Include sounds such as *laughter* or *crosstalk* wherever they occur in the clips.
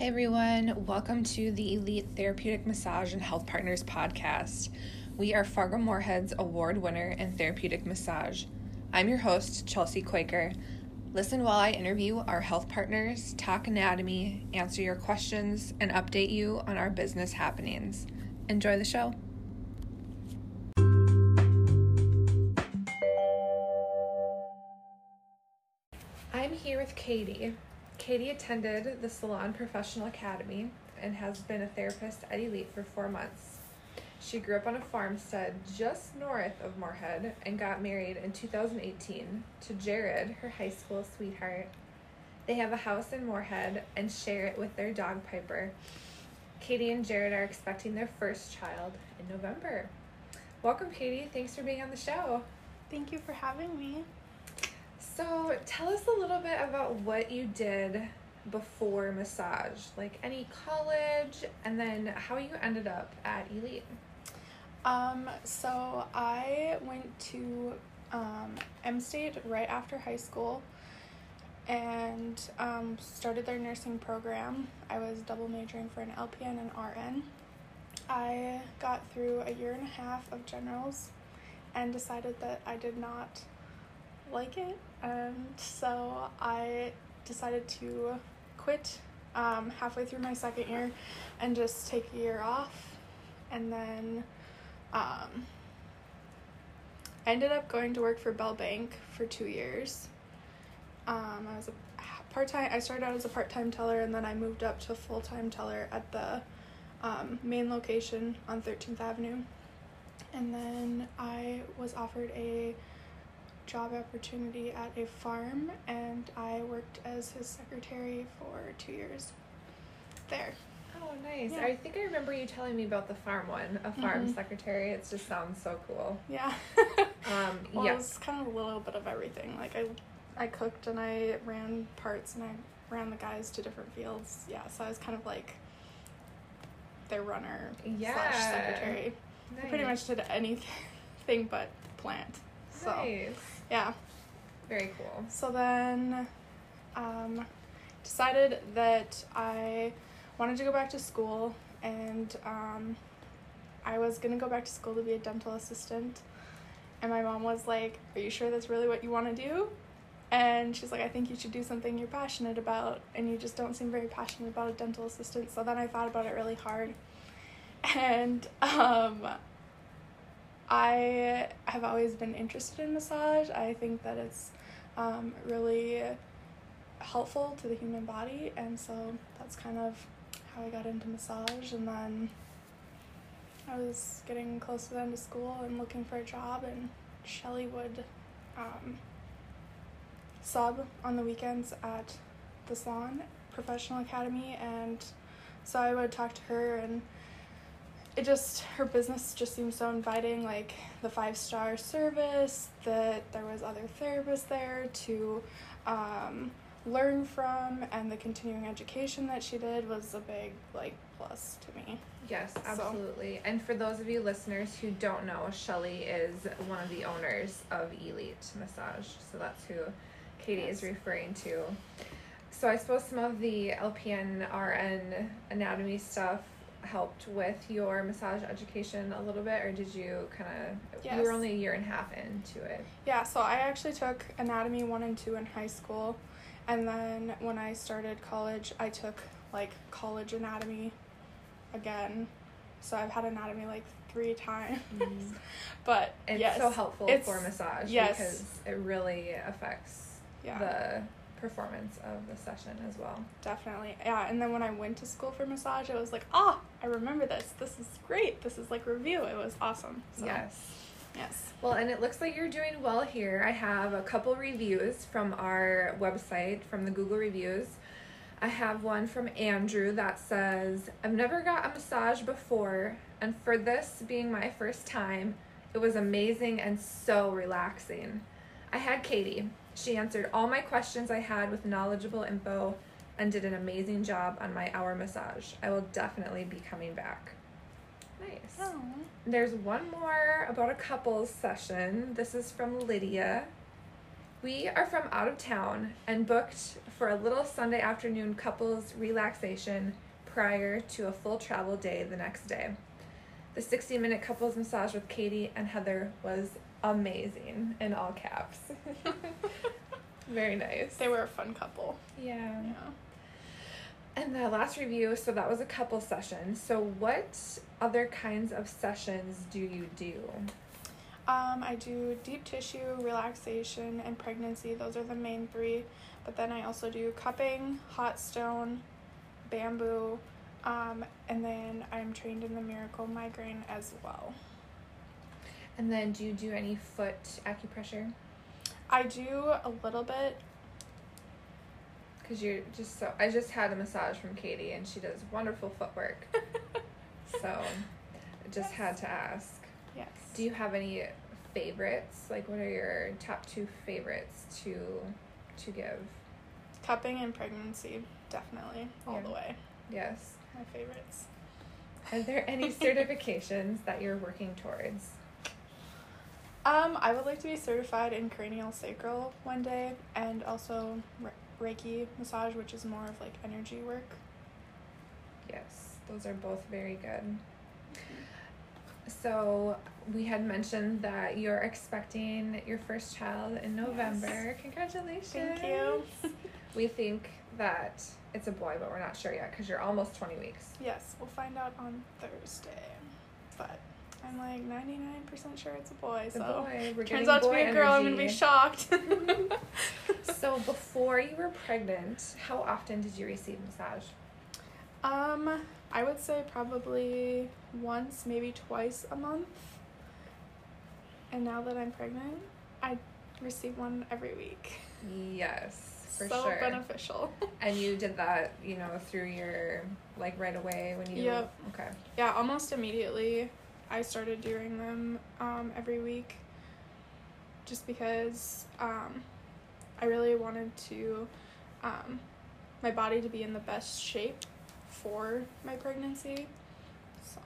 Hey everyone, welcome to the Elite Therapeutic Massage and Health Partners podcast. We are Fargo Moorhead's award winner in therapeutic massage. I'm your host, Chelsea Quaker. Listen while I interview our health partners, talk anatomy, answer your questions, and update you on our business happenings. Enjoy the show. I'm here with Katie. Katie attended the Salon Professional Academy and has been a therapist at Elite for four months. She grew up on a farmstead just north of Moorhead and got married in 2018 to Jared, her high school sweetheart. They have a house in Moorhead and share it with their dog Piper. Katie and Jared are expecting their first child in November. Welcome, Katie. Thanks for being on the show. Thank you for having me. So, tell us a little bit about what you did before massage, like any college, and then how you ended up at Elite. Um, so I went to um, M State right after high school and um, started their nursing program. I was double majoring for an LPN and RN. I got through a year and a half of generals and decided that I did not like it, and so I decided to quit um, halfway through my second year and just take a year off, and then um, I ended up going to work for Bell Bank for two years. Um, I was a part time. I started out as a part time teller, and then I moved up to full time teller at the um, main location on Thirteenth Avenue. And then I was offered a job opportunity at a farm, and I worked as his secretary for two years there. Oh, nice. Yeah. I think I remember you telling me about the farm one, a farm Mhm. secretary. It just sounds so cool. Yeah. *laughs* Um, *laughs* well, yeah. it was kind of a little bit of everything. Like I, I cooked and I ran parts and I ran the guys to different fields. Yeah, so I was kind of like their runner Yeah. slash secretary. I pretty much did anything *laughs* but plant. So Nice. Yeah. Very cool. So then, um, decided that I wanted to go back to school, and um, I was gonna go back to school to be a dental assistant. And my mom was like, "Are you sure that's really what you want to do?" And she's like, "I think you should do something you're passionate about, and you just don't seem very passionate about a dental assistant." So then I thought about it really hard, and um, I have always been interested in massage. I think that it's um, really helpful to the human body, and so that's kind of how I got into massage. And then I was getting close to the end of school and looking for a job, and Shelly would um, sub on the weekends at the salon professional academy, and so I would talk to her and it just her business just seemed so inviting like the five star service that there was other therapists there to um, learn from and the continuing education that she did was a big like plus to me Yes, So- absolutely. And for those of you listeners who don't know, Shelly is one of the owners of Elite Massage. So that's who Katie is referring to. So I suppose some of the LPN, RN anatomy stuff helped with your massage education a little bit, or did you kind of? You were only a year and a half into it. yeah so i actually took anatomy 1 and 2 in high school and then when i started college i took like college anatomy again so i've had anatomy like three times mm. *laughs* but It's yes so helpful it's- for massage yes. because it really affects yeah the performance of the session as well. Definitely. Yeah, and then when I went to school for massage, I was like, "Ah, I remember this. This is great. This is like review. It was awesome." So, Yes. Yes. Well, and it looks like you're doing well here. I have a couple reviews from our website, from the Google reviews. I have one from Andrew that says, I've never got a massage before, and for this being my first time, it was amazing and so relaxing. I had Katie. She answered all my questions I had with knowledgeable info and did an amazing job on my hour massage. I will definitely be coming back. Nice. Oh. There's one more about a couples session. This is from Lydia. We are from out of town and booked for a little Sunday afternoon couples relaxation prior to a full travel day the next day. The 60 minute couples massage with Katie and Heather was amazing in all caps. *laughs* Very nice. They were a fun couple. Yeah. Yeah. And the last review, so that was a couple session. So, what other kinds of sessions do you do? Um, I do deep tissue, relaxation, and pregnancy. Those are the main three. But then I also do cupping, hot stone, bamboo, um, and then I'm trained in the miracle migraine as well. And then, do you do any foot acupressure? I do a little bit. Because you're just so. I just had a massage from Katie, and she does wonderful footwork. *laughs* so, I just had to ask. Yes. Do you have any favorites? Like, what are your top two favorites to to give? Cupping and pregnancy, definitely, all Yeah. the way. Yes. My favorites. Are there any *laughs* certifications that you're working towards? Um, I would like to be certified in cranial sacral one day, and also Re- Reiki massage, which is more of like energy work. Yes, those are both very good. So, we had mentioned that you're expecting your first child in November. Congratulations. Thank you. *laughs* We think that it's a boy, but we're not sure yet because you're almost 20 weeks. Yes, we'll find out on Thursday, but I'm like 99% sure it's a boy. It's a so boy. We're turns out to be a girl, I'm gonna be shocked. *laughs* So, before you were pregnant, how often did you receive massage? um, I would say probably once, maybe twice a month. And now that I'm pregnant, I receive one every week. Yes, for so sure. beneficial. *laughs* And you did that, you know, through your like right away when you. Yep. Okay. Yeah, almost immediately I started doing them um, every week just because um, I really wanted to um, my body to be in the best shape for my pregnancy. So,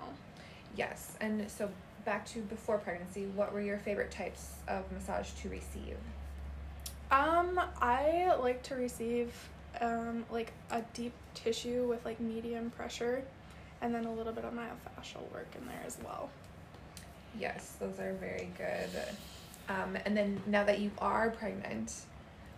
Yes, and so back to before pregnancy, what were your favorite types of massage to receive? um, I like to receive um, like a deep tissue with like medium pressure and then a little bit of myofascial work in there as well. Yes, those are very good. Um, and then now that you are pregnant,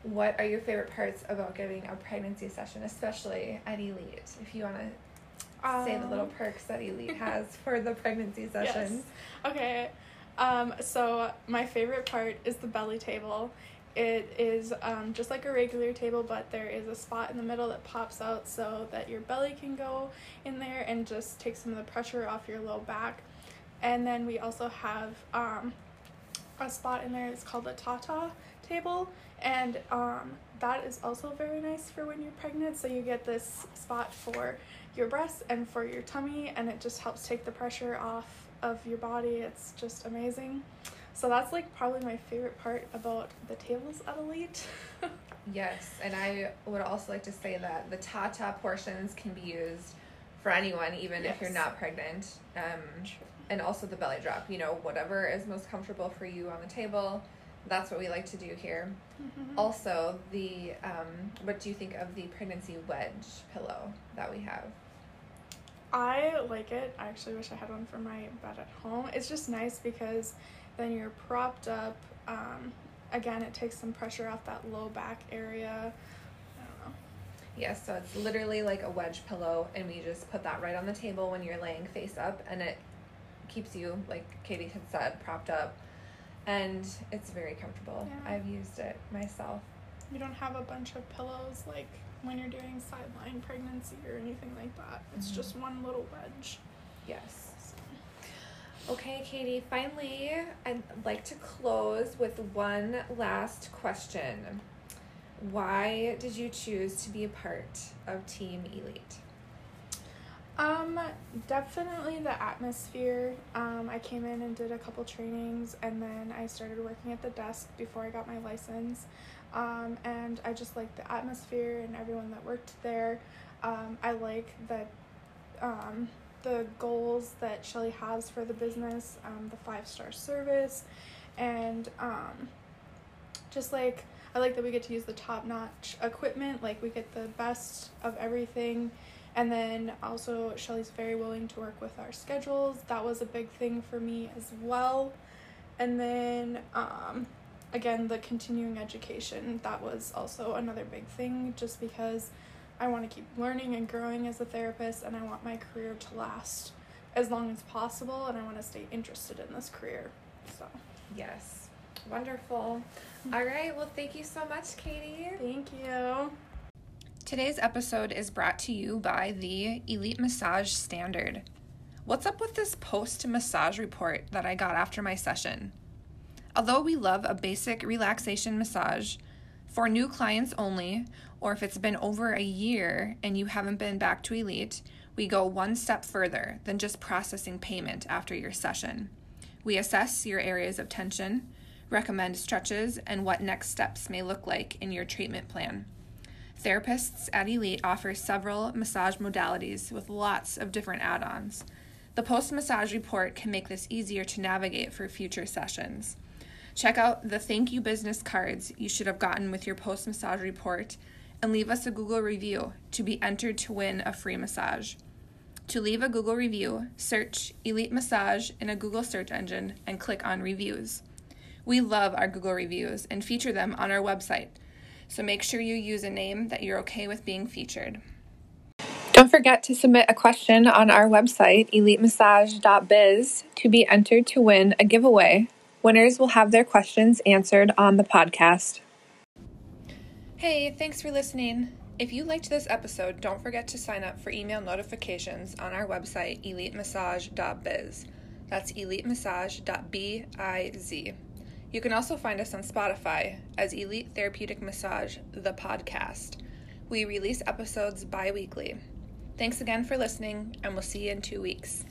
what are your favorite parts about giving a pregnancy session, especially at Elite? If you want to say the little Um, perks that Elite *laughs* has for the pregnancy sessions. Okay. Um, so my favorite part is the belly table. It is um, just like a regular table, but there is a spot in the middle that pops out so that your belly can go in there and just take some of the pressure off your low back. And then we also have um, a spot in there. It's called the Tata table, and um, that is also very nice for when you're pregnant. So you get this spot for your breasts and for your tummy, and it just helps take the pressure off of your body. It's just amazing. So that's like probably my favorite part about the tables at Elite. *laughs* Yes, and I would also like to say that the Tata portions can be used for anyone, even if you're not pregnant. Um, and also the belly drop, you know, whatever is most comfortable for you on the table. That's what we like to do here. Mhm. Also, the um, what do you think of the pregnancy wedge pillow that we have? I like it. I actually wish I had one for my bed at home. It's just nice because then you're propped up. Um, again, it takes some pressure off that low back area. I don't know. Yes, so it's literally like a wedge pillow, and we just put that right on the table when you're laying face up, and it keeps you, like Katie had said, propped up, and it's very comfortable. Yeah. I've used it myself. You don't have a bunch of pillows like when you're doing sideline pregnancy or anything like that. It's Mhm. just one little wedge. Yes. Okay, Katie, finally, I'd like to close with one last question. Why did you choose to be a part of Team Elite? Um, definitely the atmosphere. Um, I came in and did a couple trainings, and then I started working at the desk before I got my license. Um, and I just like the atmosphere and everyone that worked there. Um, I like that um, the goals that Shelly has for the business, um, the five star service, and um, just like I like that we get to use the top notch equipment. Like we get the best of everything. And then also Shelly's very willing to work with our schedules. That was a big thing for me as well. And then um, again the continuing education that was also another big thing just because I want to keep learning and growing as a therapist and I want my career to last as long as possible and I want to stay interested in this career. So, yes. Wonderful. Mm-hmm. All right. Well, thank you so much, Katie. Thank you. Today's episode is brought to you by the Elite Massage Standard. What's up with this post massage report that I got after my session? Although we love a basic relaxation massage, for new clients only, or if it's been over a year and you haven't been back to Elite, we go one step further than just processing payment after your session. We assess your areas of tension, recommend stretches, and what next steps may look like in your treatment plan. Therapists at Elite offer several massage modalities with lots of different add ons. The post massage report can make this easier to navigate for future sessions. Check out the thank you business cards you should have gotten with your post massage report and leave us a Google review to be entered to win a free massage. To leave a Google review, search Elite Massage in a Google search engine and click on Reviews. We love our Google reviews and feature them on our website, so make sure you use a name that you're okay with being featured. Don't forget to submit a question on our website, elitemassage.biz, to be entered to win a giveaway. Winners will have their questions answered on the podcast. Hey, thanks for listening. If you liked this episode, don't forget to sign up for email notifications on our website, elitemassage.biz. That's elitemassage.biz. You can also find us on Spotify as Elite Therapeutic Massage, the podcast. We release episodes bi weekly. Thanks again for listening, and we'll see you in two weeks.